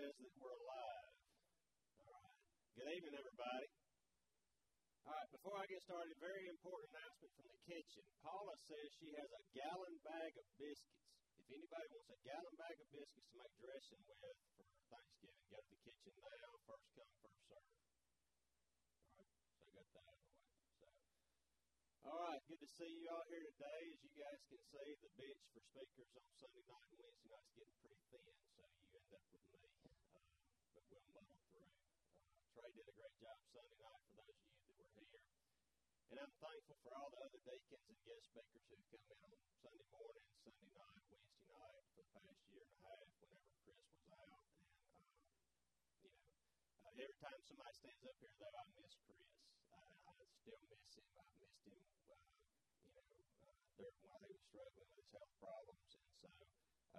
says that we're alive. All right. Good evening, everybody. All right, before I get started, very important announcement from the kitchen. Paula says she has a gallon bag of biscuits. If anybody wants a gallon bag of biscuits to make dressing with for Thanksgiving, go to the kitchen now. First come, first serve. All right, so I got that out of the way. So, all right, good to see you all here today. As you guys can see, the bench for speakers on Sunday night and Wednesday night is getting pretty thin, so you up with me. Uh, but we'll muddle through. Uh, Trey did a great job Sunday night for those of you that were here. And I'm thankful for all the other deacons and guest speakers who've come in on Sunday morning, Sunday night, Wednesday night for the past year and a half whenever Chris was out. And, uh, you know, uh, every time somebody stands up here, though, I miss Chris. I, I still miss him. I've missed him, uh, you know, uh, during while he was struggling with his health problems. And so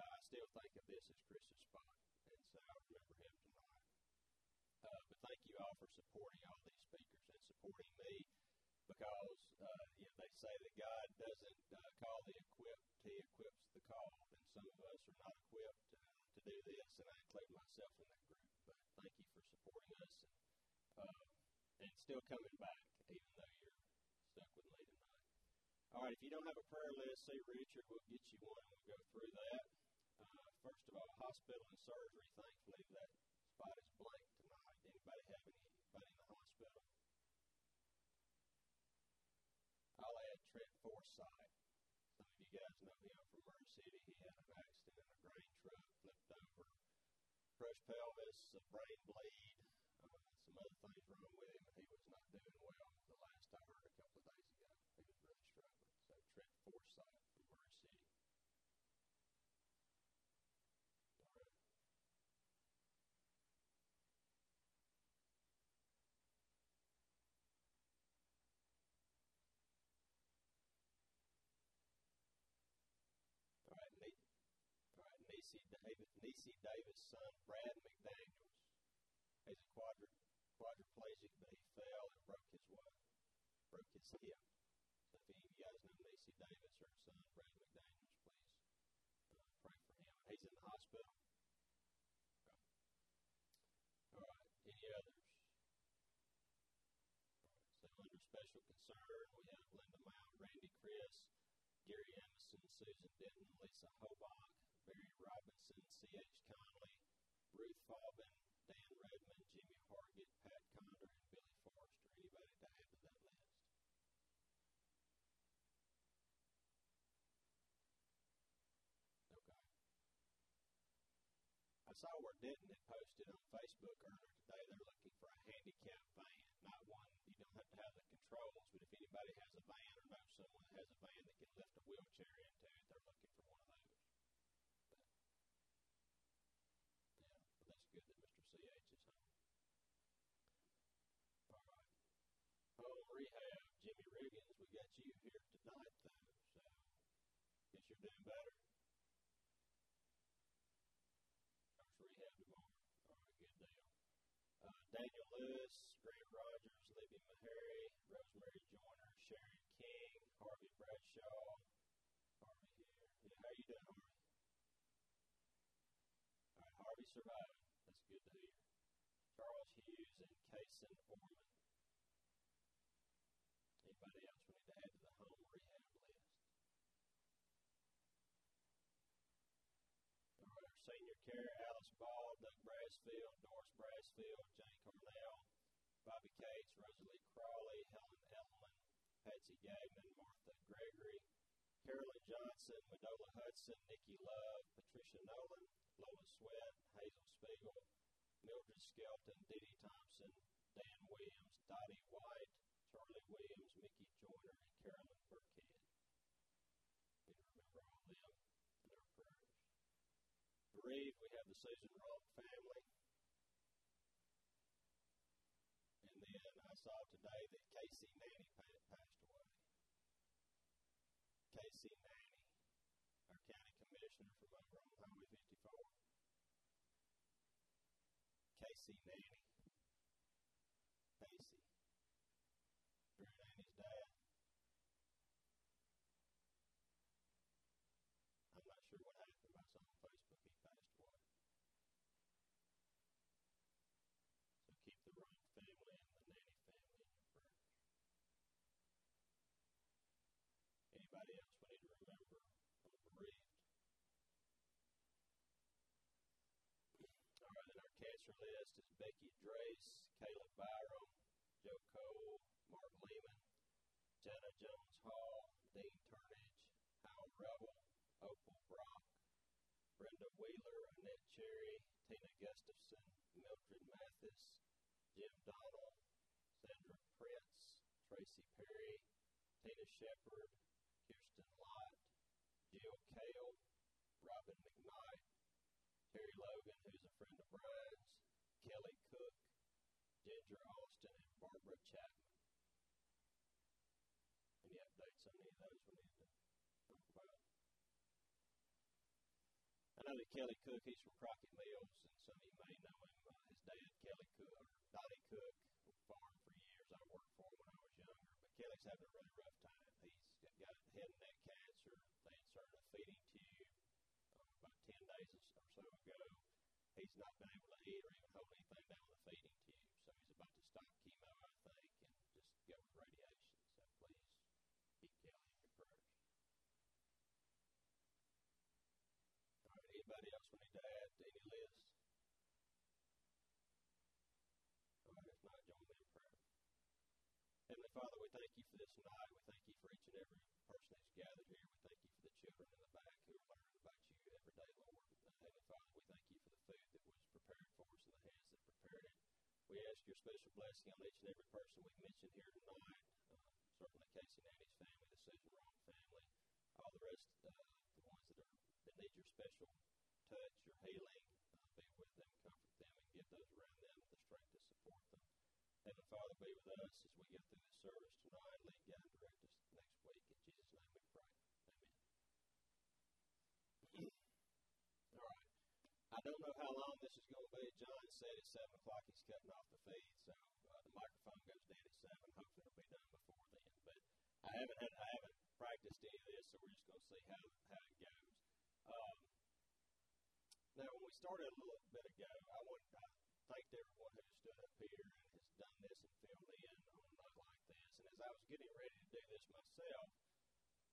uh, I still think of this as Chris's spot. And so I remember him tonight. Uh, but thank you all for supporting all these speakers and supporting me because uh, you know, they say that God doesn't uh, call the equipped, He equips the called. And some of us are not equipped uh, to do this, and I include myself in that group. But thank you for supporting us and, uh, and still coming back, even though you're stuck with me tonight. All right, if you don't have a prayer list, see Richard. We'll get you one, and we'll go through that. First of all, hospital and surgery. Thankfully, that spot is blank tonight. Anybody have anybody in the hospital? I'll add Trent Forsyth. Some of you guys know him from Maury City. He had an accident in a grain truck, flipped over, crushed pelvis, a brain bleed, uh, some other things wrong with him, he was not doing well the last I heard a couple of days ago. He was really struggling. So Trent Forsyth from Maury City. All right. All right, Ne- Nisi Davis, Nisi Davis' son, Brad McDaniels. He's a quadri, quadriplegic, but he fell and broke his what? Broke his hip. So if any of you guys know Nisi Davis or his son, Brad McDaniels, please uh, pray for him. He's in the hospital. Okay. All right, any others? So under special concern, we have Linda Mount, Randy Chris, Gary Emerson, Susan Denton, Lisa Hobach, Barry Robinson, C.H. Conley, Ruth Faubin, Dan Redmond, Jimmy Hargett, Pat Condor, and Billy Forrester. Anybody to add to that list? Okay. I saw where Denton had posted on Facebook earlier today. They're looking for a handicap van, not one you don't have to have the controls, but if anybody has a van or knows someone that has a van that can lift a wheelchair into it, they're looking for one of those. But, yeah, well, that's good that Mr. CH is home. All right. Home rehab, Jimmy Riggins, we got you here tonight, though, so guess you're doing better. First rehab tomorrow. All right, good deal. Uh, Daniel Lewis, Grant Rogers, Libby Meharry, Rosemary Joyner, Sharon King, Harvey Bradshaw. Harvey here. Yeah, how you doing, Harvey? All right, Harvey survived. That's good to hear. Charles Hughes and Kason Orman. Anybody else we need to add to the home rehab list? All right, our Alice Ball, Doug Brasfield, Doris Brasfield, Jane Cornell, Bobby Cates, Rosalie Crawley, Helen Ellman, Patsy Gagnon, Martha Gregory, Carolyn Johnson, Madola Hudson, Nikki Love, Patricia Nolan, Lola Sweat, Hazel Spiegel, Mildred Skelton, Dee Thompson, Dan Williams, Dottie White, Charlie Williams, Mickey Joyner, and Carolyn Burkhead. We remember all of them in our prayers. Bereaved, we have the Susan Rock family. And then I saw today that Casey Nanny passed away. Casey Nanny, our county commissioner from over on Highway 54. Casey Nanny. Casey. Drew Nanny's dad. I'm not sure what happened. I saw on Facebook he passed away. anybody else we need to remember on bereaved? All right, then our cancer list is Becky Drace, Caleb Byram, Joe Cole, Mark Lehman, Jenna Jones Hall, Dean Turnage, Hal Revel, Opal Brock, Brenda Wheeler, Annette Cherry, Tina Gustafson, Mildred Mathis, Jim Donald, Sandra Prince, Tracy Perry, Tina Shepard, Kirsten Lott, Jill Kale, Robin McKnight, Terry Logan, who's a friend of Brian's, Kelly Cook, Ginger Austin, and Barbara Chapman. Any updates on any of those we need to talk about? I know Kelly Cook, he's from Crockett Mills, and some of you may know him. Uh, his dad, Kelly Cook, or Donnie Cook, farmed for years. I worked for him when I was younger, but Kelly's having a really rough time. He's got head and neck cancer. They inserted a feeding tube uh, about 10 days or so ago. He's not been able to eat or even hold anything down with a feeding tube, so he's about to stop chemo, I think, and just go with radiation. So please keep Kelly in your prayers. All right, anybody else we need to add to any list? All right, if not, join me in prayer. Heavenly Father, we thank you for this night. We thank you for each and every person who's gathered here. We thank you for the children in the back who are learning about you every day, Lord. Heavenly Father, we thank you for the food that was prepared for us and the hands that prepared it. We ask your special blessing on each and every person we've mentioned here tonight. Uh, certainly Casey Nanny's family, the Susan Rock family, all the rest, uh, the ones that are that need your special touch, your healing. Uh, be with them, comfort them, and give those around them the strength to support them. Heavenly Father, be with us as we get through this service tonight. Lead, guide, and direct us next week. In Jesus' name we pray. Amen. All right. I don't know how long this is going to be. John said at 7 o'clock he's cutting off the feed, so uh, the microphone goes dead at 7. Hopefully it'll be done before then. But I haven't had, I haven't practiced any of this, so we're just going to see how, how it goes. Um, now, when we started a little bit ago, I thank everyone who stood up here and has done this and filled in on night like this. And as I was getting ready to do this myself,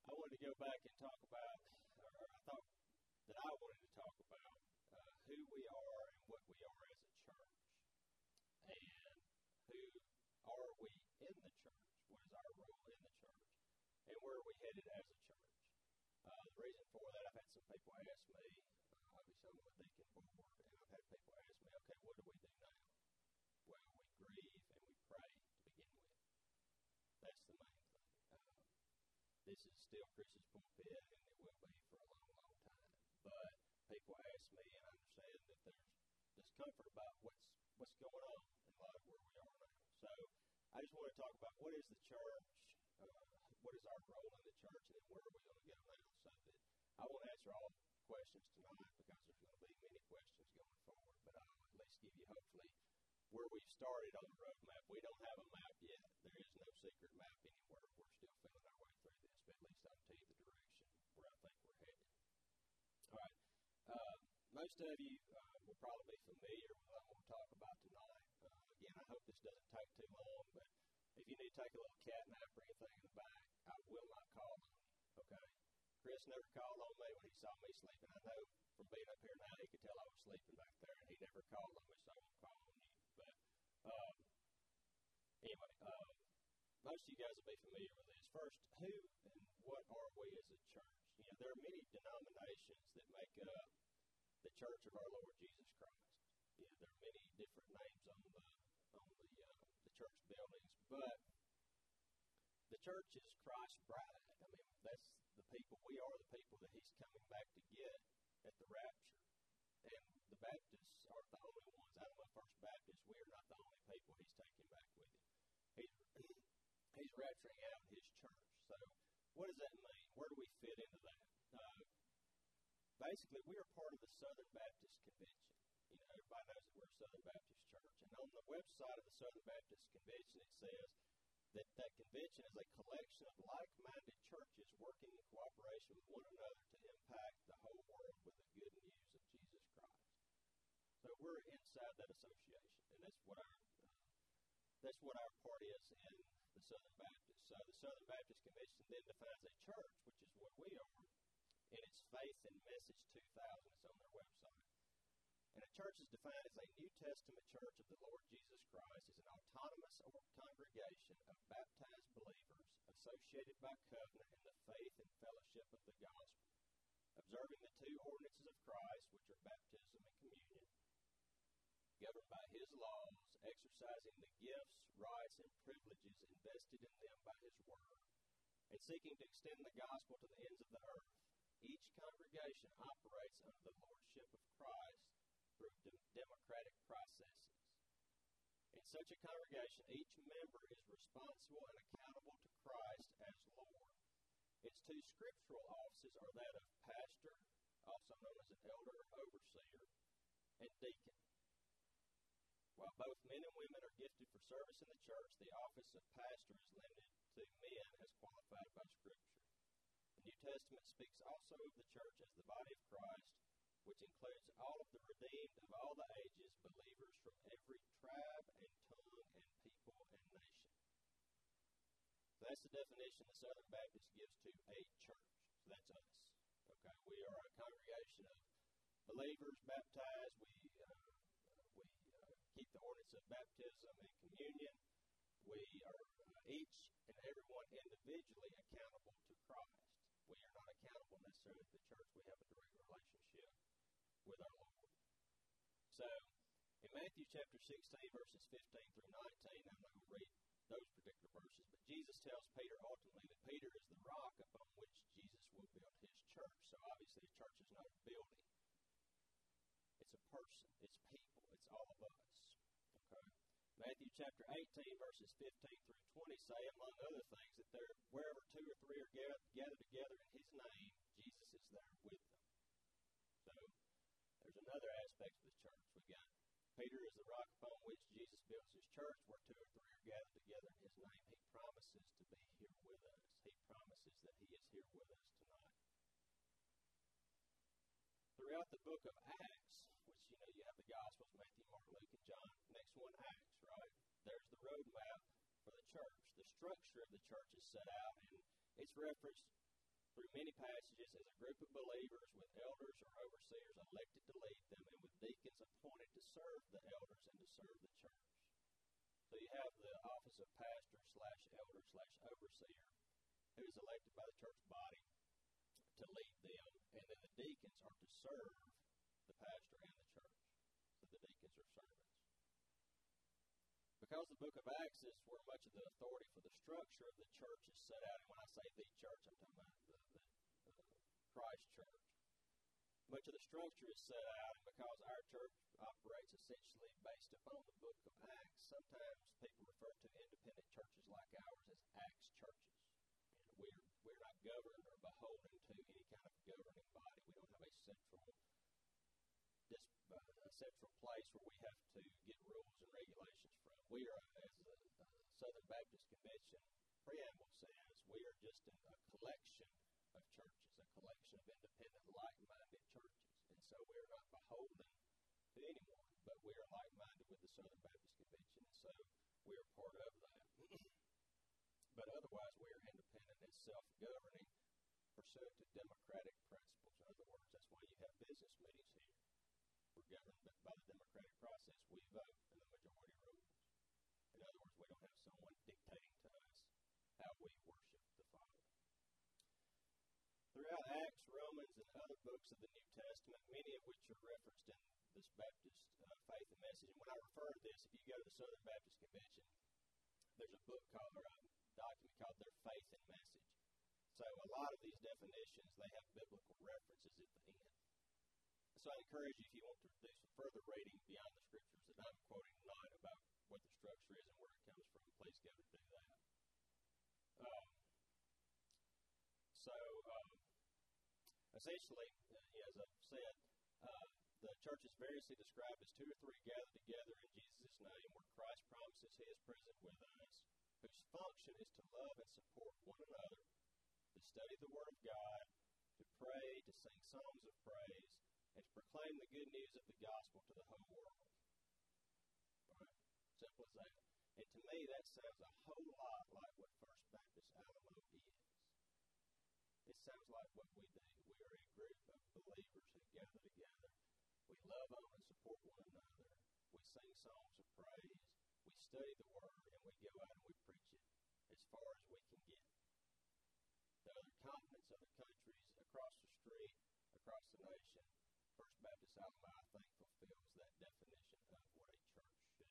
I wanted to go back and talk about, or I thought that I wanted to talk about uh, who we are and what we are as a church. And who are we in the church? What is our role in the church? And where are we headed as a church? Uh, the reason for that, I've had some people ask me, on the deacon board, and I've had people ask me, okay, what do we do now? Well, we grieve and we pray to begin with. That's the main thing. Uh, this is still Chris's pulpit, and it will be for a long, long time. But people ask me, and I understand that there's discomfort about what's what's going on in of where we are now. So I just want to talk about what is the church, uh, what is our role in the church, and then where are we going to go now. So that I won't answer all questions tonight because there's going to be many questions going forward, but I'll at least give you hopefully where we've started on the roadmap. We don't have a map yet. There is no secret map anywhere. We're still feeling our way through this, but at least I'll tell you the direction where I think we're headed. All right. Uh, most of you uh, will probably be familiar with what I'm going to talk about tonight. Uh, again, I hope this doesn't take too long, but if you need to take a little cat nap or anything in the back, I will not call on you. Okay? Chris never called on me when he saw me sleeping. I know from being up here now, he could tell I was sleeping back there, and he never called on me, so I won't call on you. But um, anyway, uh, most of you guys will be familiar with this. First, who and what are we as a church? You know, there are many denominations that make up the Church of our Lord Jesus Christ. You know, there are many different names on the on the uh, the church buildings, but the church is Christ's bride. I mean, that's people. We are the people that He's coming back to get at the rapture. And the Baptists aren't the only ones. Out of my First Baptist, we are not the only people He's taking back with Him. He's He's rapturing out His church. So, what does that mean? Where do we fit into that? Uh, basically, we are part of the Southern Baptist Convention. You know, everybody knows that we're a Southern Baptist church. And on the website of the Southern Baptist Convention, it says that that convention is a collection of like-minded churches working in cooperation with one another to impact the whole world with the good news of Jesus Christ. So we're inside that association, and that's what our uh, that's what our part is in the the Southern Baptists. So the Southern Baptist Convention then defines a church, which is what we are, in its Faith and Message 2000. It's on their website. And a church is defined as a New Testament church of the Lord Jesus Christ, as an autonomous congregation of baptized believers associated by covenant in the faith and fellowship of the gospel, observing the two ordinances of Christ, which are baptism and communion, governed by his laws, exercising the gifts, rights, and privileges invested in them by his word, and seeking to extend the gospel to the ends of the earth. Each congregation operates under the lordship of Christ through de- democratic processes. In such a congregation, each member is responsible and accountable to Christ as Lord. Its two scriptural offices are that of pastor, also known as an elder or overseer, and deacon. While both men and women are gifted for service in the church, the office of pastor is limited to men as qualified by Scripture. The New Testament speaks also of the church as the body of Christ, which includes all of the redeemed of all the ages, believers from every tribe and tongue and people and nation. So that's the definition the Southern Baptist gives to a church. So that's us. Okay, we are a congregation of believers baptized. We uh, we uh, keep the ordinance of baptism and communion. We are uh, each and every one individually accountable to Christ. We are not accountable necessarily to the church. We have a direct relationship with our Lord. So, in Matthew chapter 16, verses 15 through 19, I'm not going to read those particular verses, but Jesus tells Peter ultimately that Peter is the rock upon which Jesus will build his church. So, obviously, a church is not a building, it's a person, it's people, it's all of us. Okay? Matthew chapter 18, verses 15 through 20 say, among other things, that there, wherever two or three are gathered, gathered together in his name, Jesus is there with them. So, there's another aspect of the church. We've got Peter is the rock upon which Jesus builds his church, where two or three are gathered together in his name. He promises to be here with us. He promises that he is here with us tonight. Throughout the book of Acts, which you know you have the Gospels, Matthew, Mark, Luke, and John. Next one, Acts, right? There's the roadmap for the church. The structure of the church is set out, and it's referenced through many passages as a group of believers with elders or overseers elected to lead them and with deacons appointed to serve the elders and to serve the church. So you have the office of pastor slash elder slash overseer who is elected by the church body to lead them, and then the deacons are to serve the pastor and the church. So the deacons are servants. Because the book of Acts is where much of the authority for the structure of the church is set out, and when I say the church, I'm talking about the, the, the Christ church. Much of the structure is set out, and because our church operates essentially based upon the book of Acts, sometimes people refer to independent churches like ours as Acts churches. And we're, we're not governed or beholden to any kind of governing body. We don't have a central this uh, central place where we have to get rules and regulations from. We are, as the Southern Baptist Convention preamble says, we are just a, a collection of churches, a collection of independent, like-minded churches, and so we are not beholden to anyone, but we are like-minded with the Southern Baptist Convention, and so we are part of that. but otherwise, we are independent and self-governing, pursuant to democratic principles. In other words, that's why you have business meetings here we're governed by the democratic process. We vote, and the majority rules. In other words, we don't have someone dictating to us how we worship the Father. Throughout Acts, Romans, and other books of the New Testament, many of which are referenced in this Baptist uh, faith and message. And when I refer to this, if you go to the Southern Baptist Convention, there's a book called, or a document called their faith and message. So a lot of these definitions, they have biblical references at the end. So I encourage you, if you want to do some further reading beyond the scriptures that I'm quoting tonight about what the structure is and where it comes from, please go to do that. Um, so, um, essentially, uh, as I've said, uh, the church is variously described as two or three gathered together in Jesus' name, where Christ promises He is present with us, whose function is to love and support one another, to study the Word of God, to pray, to sing songs of praise, and to proclaim the good news of the gospel to the whole world. Right? Simple as that. And to me, that sounds a whole lot like what First Baptist Alamo is. It sounds like what we do. We are a group of believers who gather together. We love on and support one another. We sing songs of praise. We study the Word, and we go out and we preach it as far as we can get. The other continents, other countries, across the street, across the nation, First Baptist Alamo, I think, fulfills that definition of what a church should be.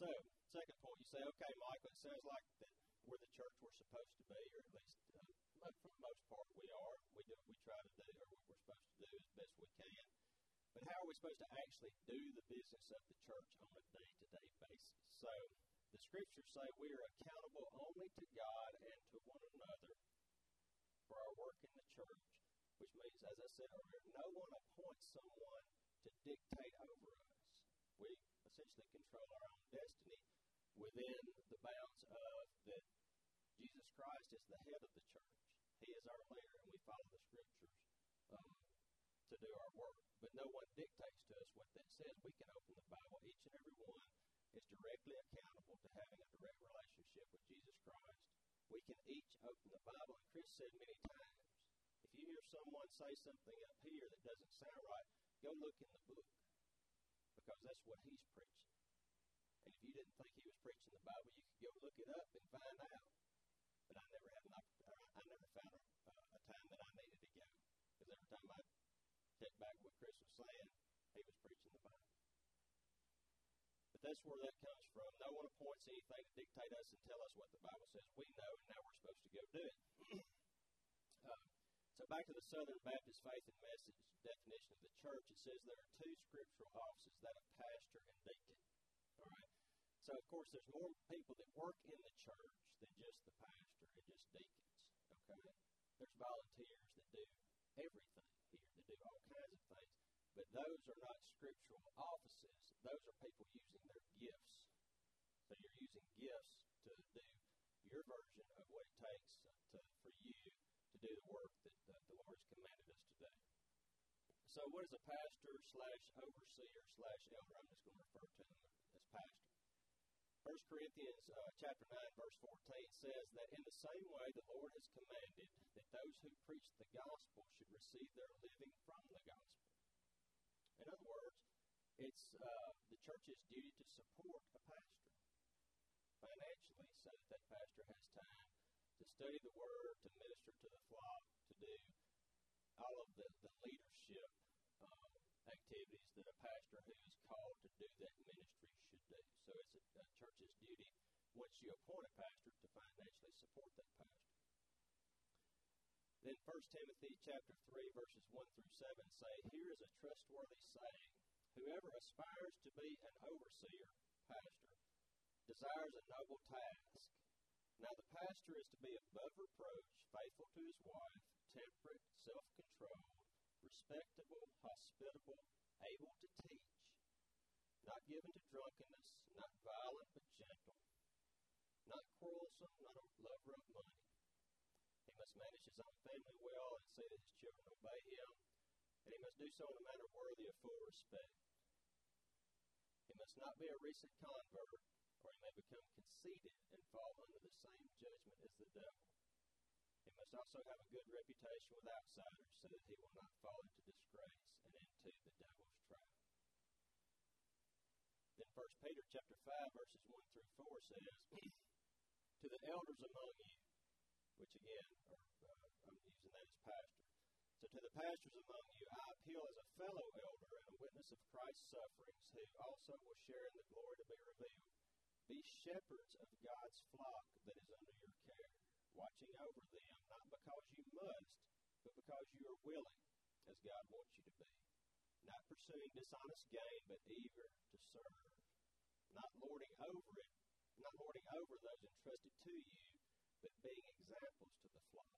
So, second point, you say, okay, Michael, it sounds like that we're the church we're supposed to be, or at least uh, for the most part we are. We do we try to do, or what we're supposed to do as best we can. But how are we supposed to actually do the business of the church on a day-to-day basis? So, the scriptures say we are accountable only to God and to one another for our work in the church, which means, as I said earlier, no one appoints someone to dictate over us. We essentially control our own destiny within the bounds of that Jesus Christ is the head of the church. He is our leader, and we follow the scriptures um, to do our work. But no one dictates to us what that says. We can open the Bible. Each and every one is directly accountable to having a direct relationship with Jesus Christ. We can each open the Bible. And Chris said many times, you hear someone say something up here that doesn't sound right, go look in the book because that's what he's preaching. And if you didn't think he was preaching the Bible, you could go look it up and find out. But I never had an opportunity. I never found a, a time that I needed to go because every time I take back what Chris was saying, he was preaching the Bible. But that's where that comes from. No one appoints anything to dictate us and tell us what the Bible says. We know, and now we're supposed to go do it. so back to the Southern Baptist Faith and Message definition of the church, it says there are two scriptural offices, that of pastor and deacon. All right. So of course, there's more people that work in the church than just the pastor and just deacons. Okay. There's volunteers that do everything here, that do all kinds of things. But those are not scriptural offices. Those are people using their gifts. So you're using gifts to do your version of what it takes to, for you do the work that the Lord has commanded us to do. So what is a pastor slash overseer slash elder? I'm just going to refer to them as pastor. 1 Corinthians uh, chapter 9, verse 14 says that in the same way the Lord has commanded that those who preach the gospel should receive their living from the gospel. In other words, it's uh, the church's duty to support a pastor financially so that that pastor has time to study the word, to minister to the flock, to do all of the, the leadership um, activities that a pastor who is called to do that ministry should do. So it's a, a church's duty, once you appoint a pastor, to financially support that pastor. Then 1 Timothy chapter 3, verses 1 through 7 say, Here is a trustworthy saying. Whoever aspires to be an overseer, pastor, desires a noble task. Now the pastor is to be above reproach, faithful to his wife, temperate, self-controlled, respectable, hospitable, able to teach, not given to drunkenness, not violent but gentle, not quarrelsome, not a lover of money. He must manage his own family well and see that his children obey him, and he must do so in a manner worthy of full respect. He must not be a recent convert, or he may become conceited and fall under the same judgment as the devil. He must also have a good reputation with outsiders so that he will not fall into disgrace and into the devil's trap. Then 1 Peter chapter 5 verses 1 through 4 says, To the elders among you, which again, are, uh, I'm using that as pastor. So to the pastors among you, I appeal as a fellow elder and a witness of Christ's sufferings, who also will share in the glory to be revealed. Be shepherds of God's flock that is under your care, watching over them, not because you must, but because you are willing, as God wants you to be. Not pursuing dishonest gain, but eager to serve. Not lording over it, not lording over those entrusted to you, but being examples to the flock.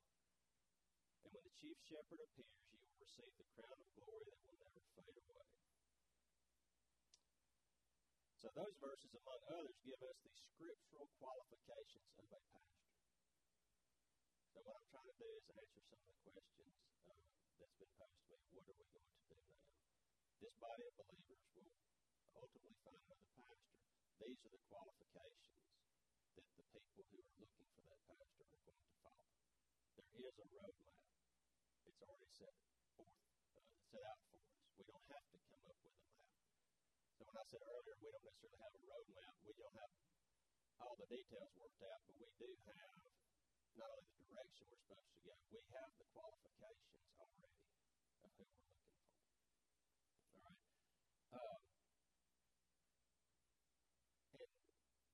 And when the chief shepherd appears, you will receive the crown of glory that will never fade away. So those verses, among others, give us the scriptural qualifications of a pastor. So what I'm trying to do is answer some of the questions uh, that's been posed to me. What are we going to do now? This body of believers will ultimately find another pastor, these are the qualifications that the people who are looking for that pastor are going to follow. There is a roadmap. It's already set forth, uh, set out for us. We don't have to come up with a map. So when I said earlier, we don't necessarily have a roadmap. We don't have all the details worked out, but we do have not only the direction we're supposed to go, we have the qualifications already of who we're looking for. All right. Um, and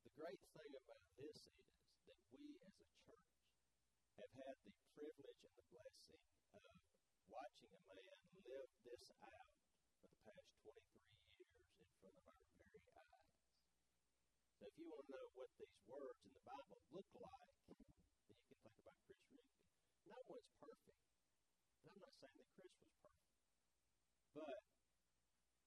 the great thing about this is that we as a church have had the privilege and the blessing of watching a man live this out for the past 23 years in front of our very eyes. So if you want to know what these words in the Bible look like, then you can think about Chris Rigby. No one's perfect. And I'm not saying that Chris was perfect. But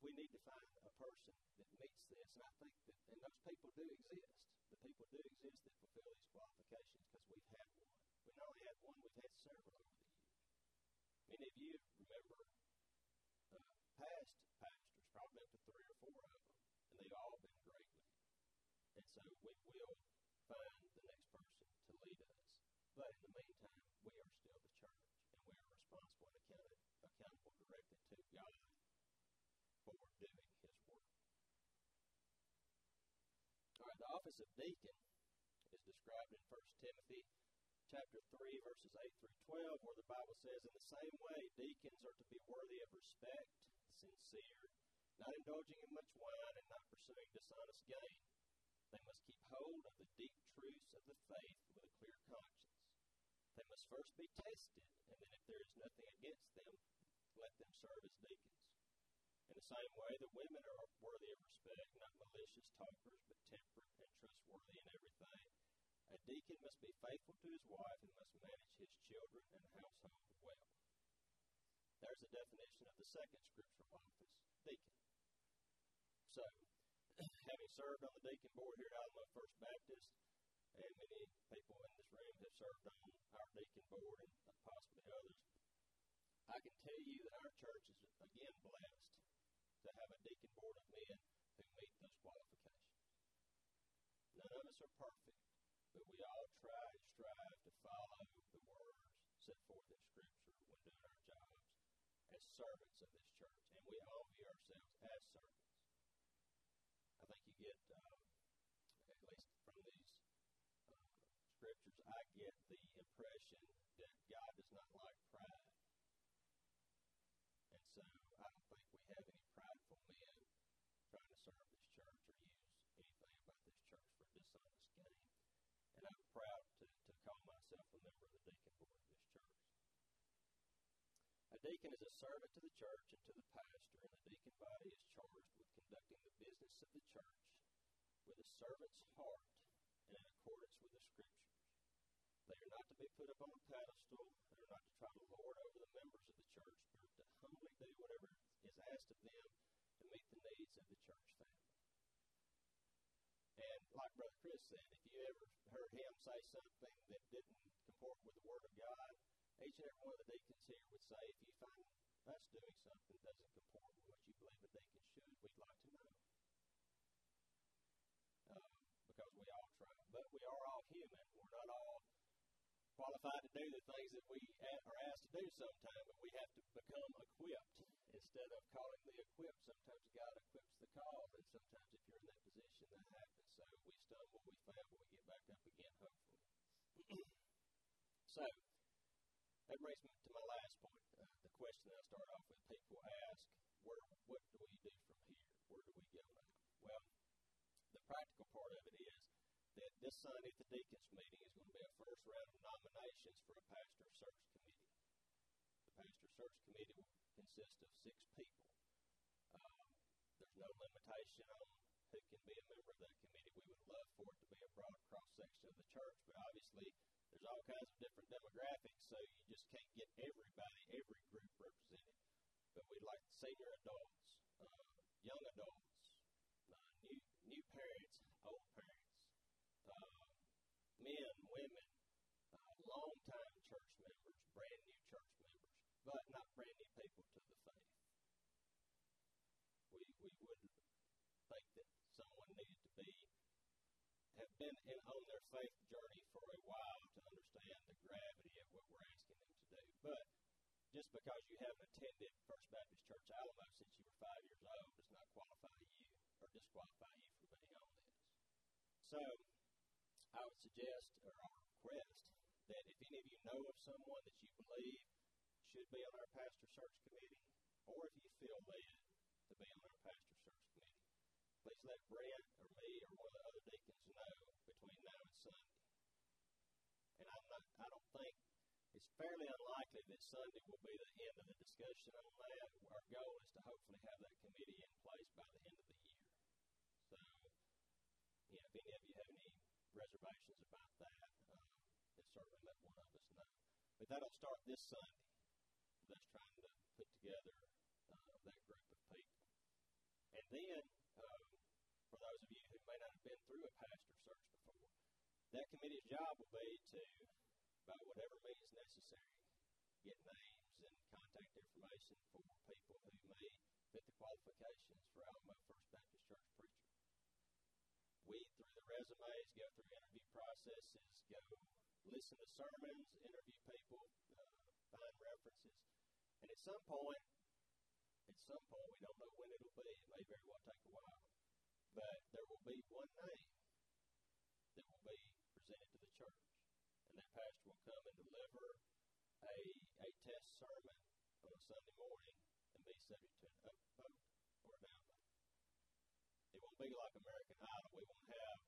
we need to find a person that meets this. And I think that, and those people do exist. The people do exist that fulfill these qualifications because we've had one. We not only had one, we've had several over the years. Many of you remember uh, past pastors, probably up to three or four of them, and they've all been great leaders. And so we will find the next person to lead us. But in the meantime, we are still the church, and we are responsible and accounted, accountable directly to God for doing His work. All right, the office of deacon is described in 1 Timothy chapter 3, verses 8 through 12, where the Bible says, In the same way, deacons are to be worthy of respect, sincere, not indulging in much wine, and not pursuing dishonest gain. They must keep hold of the deep truths of the faith with a clear conscience. They must first be tested, and then if there is nothing against them, let them serve as deacons. In the same way, the women are worthy of respect, not malicious talkers, but temperate and trustworthy in everything. A deacon must be faithful to his wife and must manage his children and household well. There's a definition of the second scriptural office, deacon. So, having served on the deacon board here at Alamo First Baptist, and many people in this room have served on our deacon board and possibly others, I can tell you that our church is again blessed to have a deacon board of men who meet those qualifications. None of us are perfect, but we all try and strive to follow the words set forth in Scripture when doing our jobs as servants of this church, and we all view ourselves as servants. I think you get, um, at least from these uh, scriptures, I get the impression that God does not like pride. And so I don't think we have any prideful men trying to serve this church or use anything about this church for dishonest gain. And I'm proud to, to call myself a member of the deacon board of this church. Deacon is a servant to the church and to the pastor, and the deacon body is charged with conducting the business of the church with a servant's heart and in accordance with the scriptures. They are not to be put up on a pedestal. They are not to try to lord over the members of the church, but to humbly do whatever is asked of them to meet the needs of the church family. And like Brother Chris said, if you ever heard him say something that didn't comport with the Word of God, each and every one of the deacons here would say, if you find us doing something that doesn't comport with what you believe a deacon should, we'd like to know. Um, because we all try. But we are all human. We're not all qualified to do the things that we are asked to do sometimes, but we have to become equipped instead of calling the equipped. Sometimes God equips the called, and sometimes if you're in that position, that happens. So we stumble, we fail, but we get back up again, hopefully. so, that brings me to my last point. Uh, the question that I start off with people ask, where, what do we do from here? Where do we go now? Well, the practical part of it is that this Sunday at the deacons meeting is going to be a first round of nominations for a pastor search committee. The pastor search committee will consist of six people. Um, there's no limitation on who can be a member of that committee. We would love for it to be a broad cross section of the church, but obviously there's all kinds of different demographics, so you just can't get everybody, every group represented. But we'd like senior adults, uh, young adults, uh, new new parents, old parents, uh, men, women, uh, long-time church members, brand new church members, but not brand new people to the faith. We we would that someone needed to be have been in, on their faith journey for a while to understand the gravity of what we're asking them to do. But just because you haven't attended First Baptist Church Alamo since you were five years old does not qualify you or disqualify you from being on this. So I would suggest or I request that if any of you know of someone that you believe should be on our pastor search committee, or if you feel led to be on our pastor search committee, please let Brent or me or one of the other deacons know Sunday. And I'm not, I don't think it's fairly unlikely that Sunday will be the end of the discussion on that. Our goal is to hopefully have that committee in place by the end of the year. So, you know, if any of you have any reservations about that, um, then certainly let one of us know. But that'll start this Sunday. That's trying to put together uh, that group of people. And then, um, for those of you who may not have been through a pastor search before, that committee's job will be to, by whatever means necessary, get names and contact information for people who may fit the qualifications for Alamo First Baptist Church preacher. Weed through the resumes, go through interview processes, go listen to sermons, interview people, uh, find references, and at some point, at some point, we don't know when it'll be. It may very well take a while, but there will be one name presented to the church, and that pastor will come and deliver a a test sermon on a Sunday morning and be subject to an upvote or a downvote. It won't be like American Idol. We won't have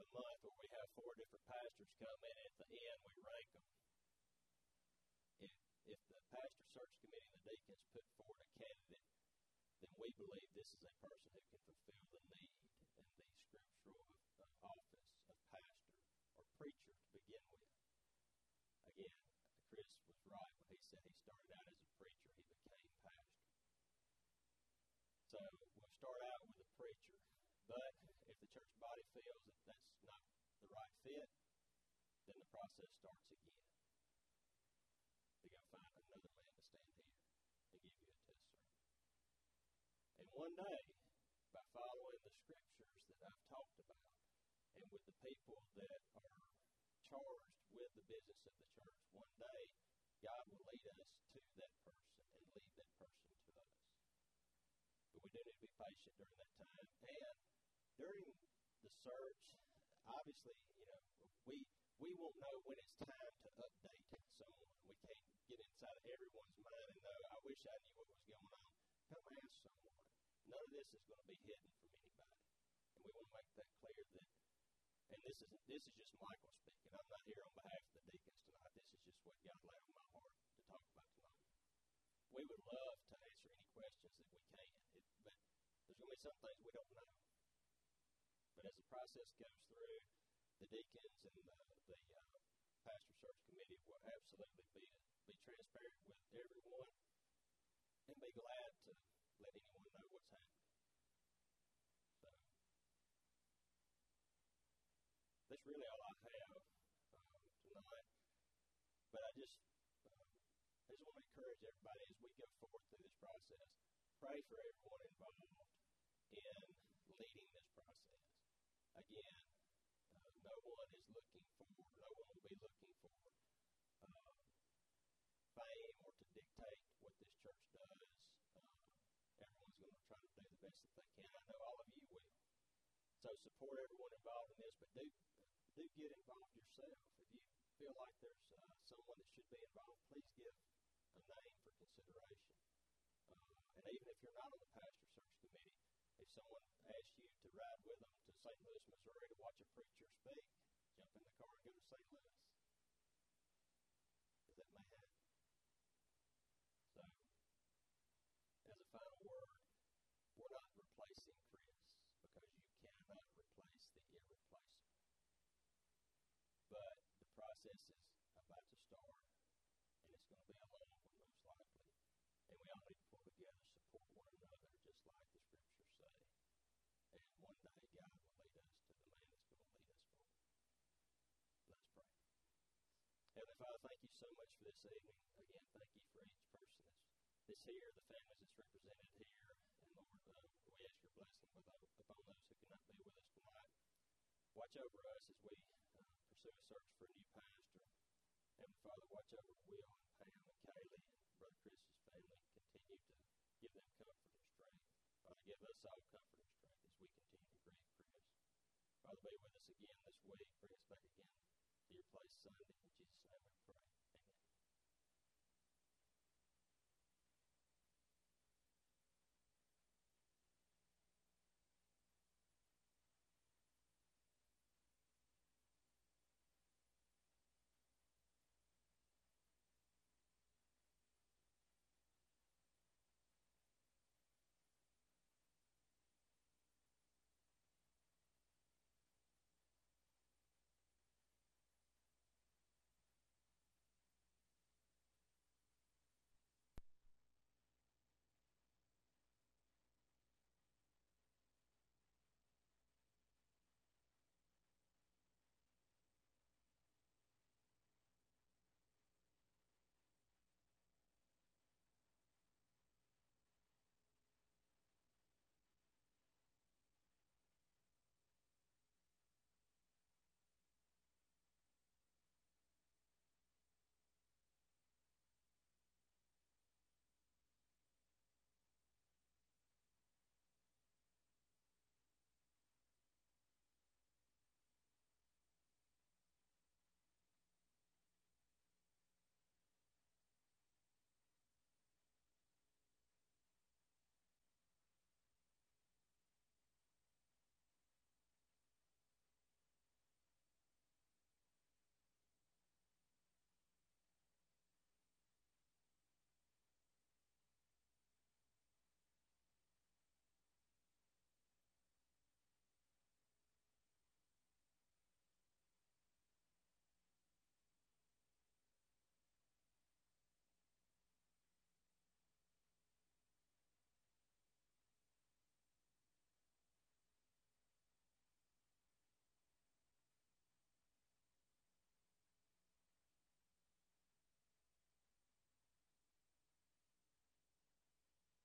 a month where we have four different pastors come in, and at the end we rank them. If if the pastor search committee and the deacons put forward a candidate, then we believe this is a person who can fulfill the need in the scriptural uh, office preacher to begin with. Again, Chris was right when he said he started out as a preacher, he became pastor. So we'll start out with a preacher, but if the church body feels that that's not the right fit, then the process starts again. To go find another man to stand here and give you a test sermon. And one day, by following the scriptures that I've talked about, and with the people that are charged with the business of the church, one day God will lead us to that person and lead that person to us. But we do need to be patient during that time. And during the search, obviously, you know, we we won't know when it's time to update someone. We can't get inside of everyone's mind and know, I wish I knew what was going on. Come ask someone. None of this is going to be hidden from anybody. And we want to make that clear that and this is this is just Michael speaking. I'm not here on behalf of the deacons tonight. This is just what God laid on my heart to talk about tonight. We would love to answer any questions that we can, it, but there's going to be some things we don't know. But as the process goes through, the deacons and the, the uh, pastor search committee will absolutely be be transparent with everyone and be glad to let anyone know what's happening. That's really all I have um, tonight. But I just um, I just want to encourage everybody as we go forward through this process. Pray for everyone involved in leading this process. Again, uh, no one is looking for, no one will be looking for uh, fame or to dictate what this church does. Uh, everyone's going to try to do the best that they can. I know all of you will. So support everyone involved in this, but do do get involved yourself. If you feel like there's uh, someone that should be involved, please give a name for consideration. Uh, and even if you're not on the pastor search committee, if someone asks you to ride with them to St. Louis, Missouri to watch a preacher speak, jump in the car and go to St. Louis. Because that may happen. So, as a final word, we're not replacing Chris because you cannot replace the irreplaceable. But the process is about to start, and it's going to be a long one, most likely. And we all need to pull together, support one another, just like the scriptures say. And one day God will lead us to the man that's going to lead us forward. Let's pray. Heavenly Father, thank you so much for this evening. Again, thank you for each person that's this here, the families that's represented here. And Lord, uh, we ask your blessing upon those who cannot be with us tonight. Watch over us as we uh, pursue a search for a new pastor. Heavenly Father, watch over Will and Pam and Kaylee and Brother Chris's family. Continue to give them comfort and strength. Father, give us all comfort and strength we continue to grant prayers. Father, be with us again this week. Bring us back again to your place Sunday. In Jesus' name we pray.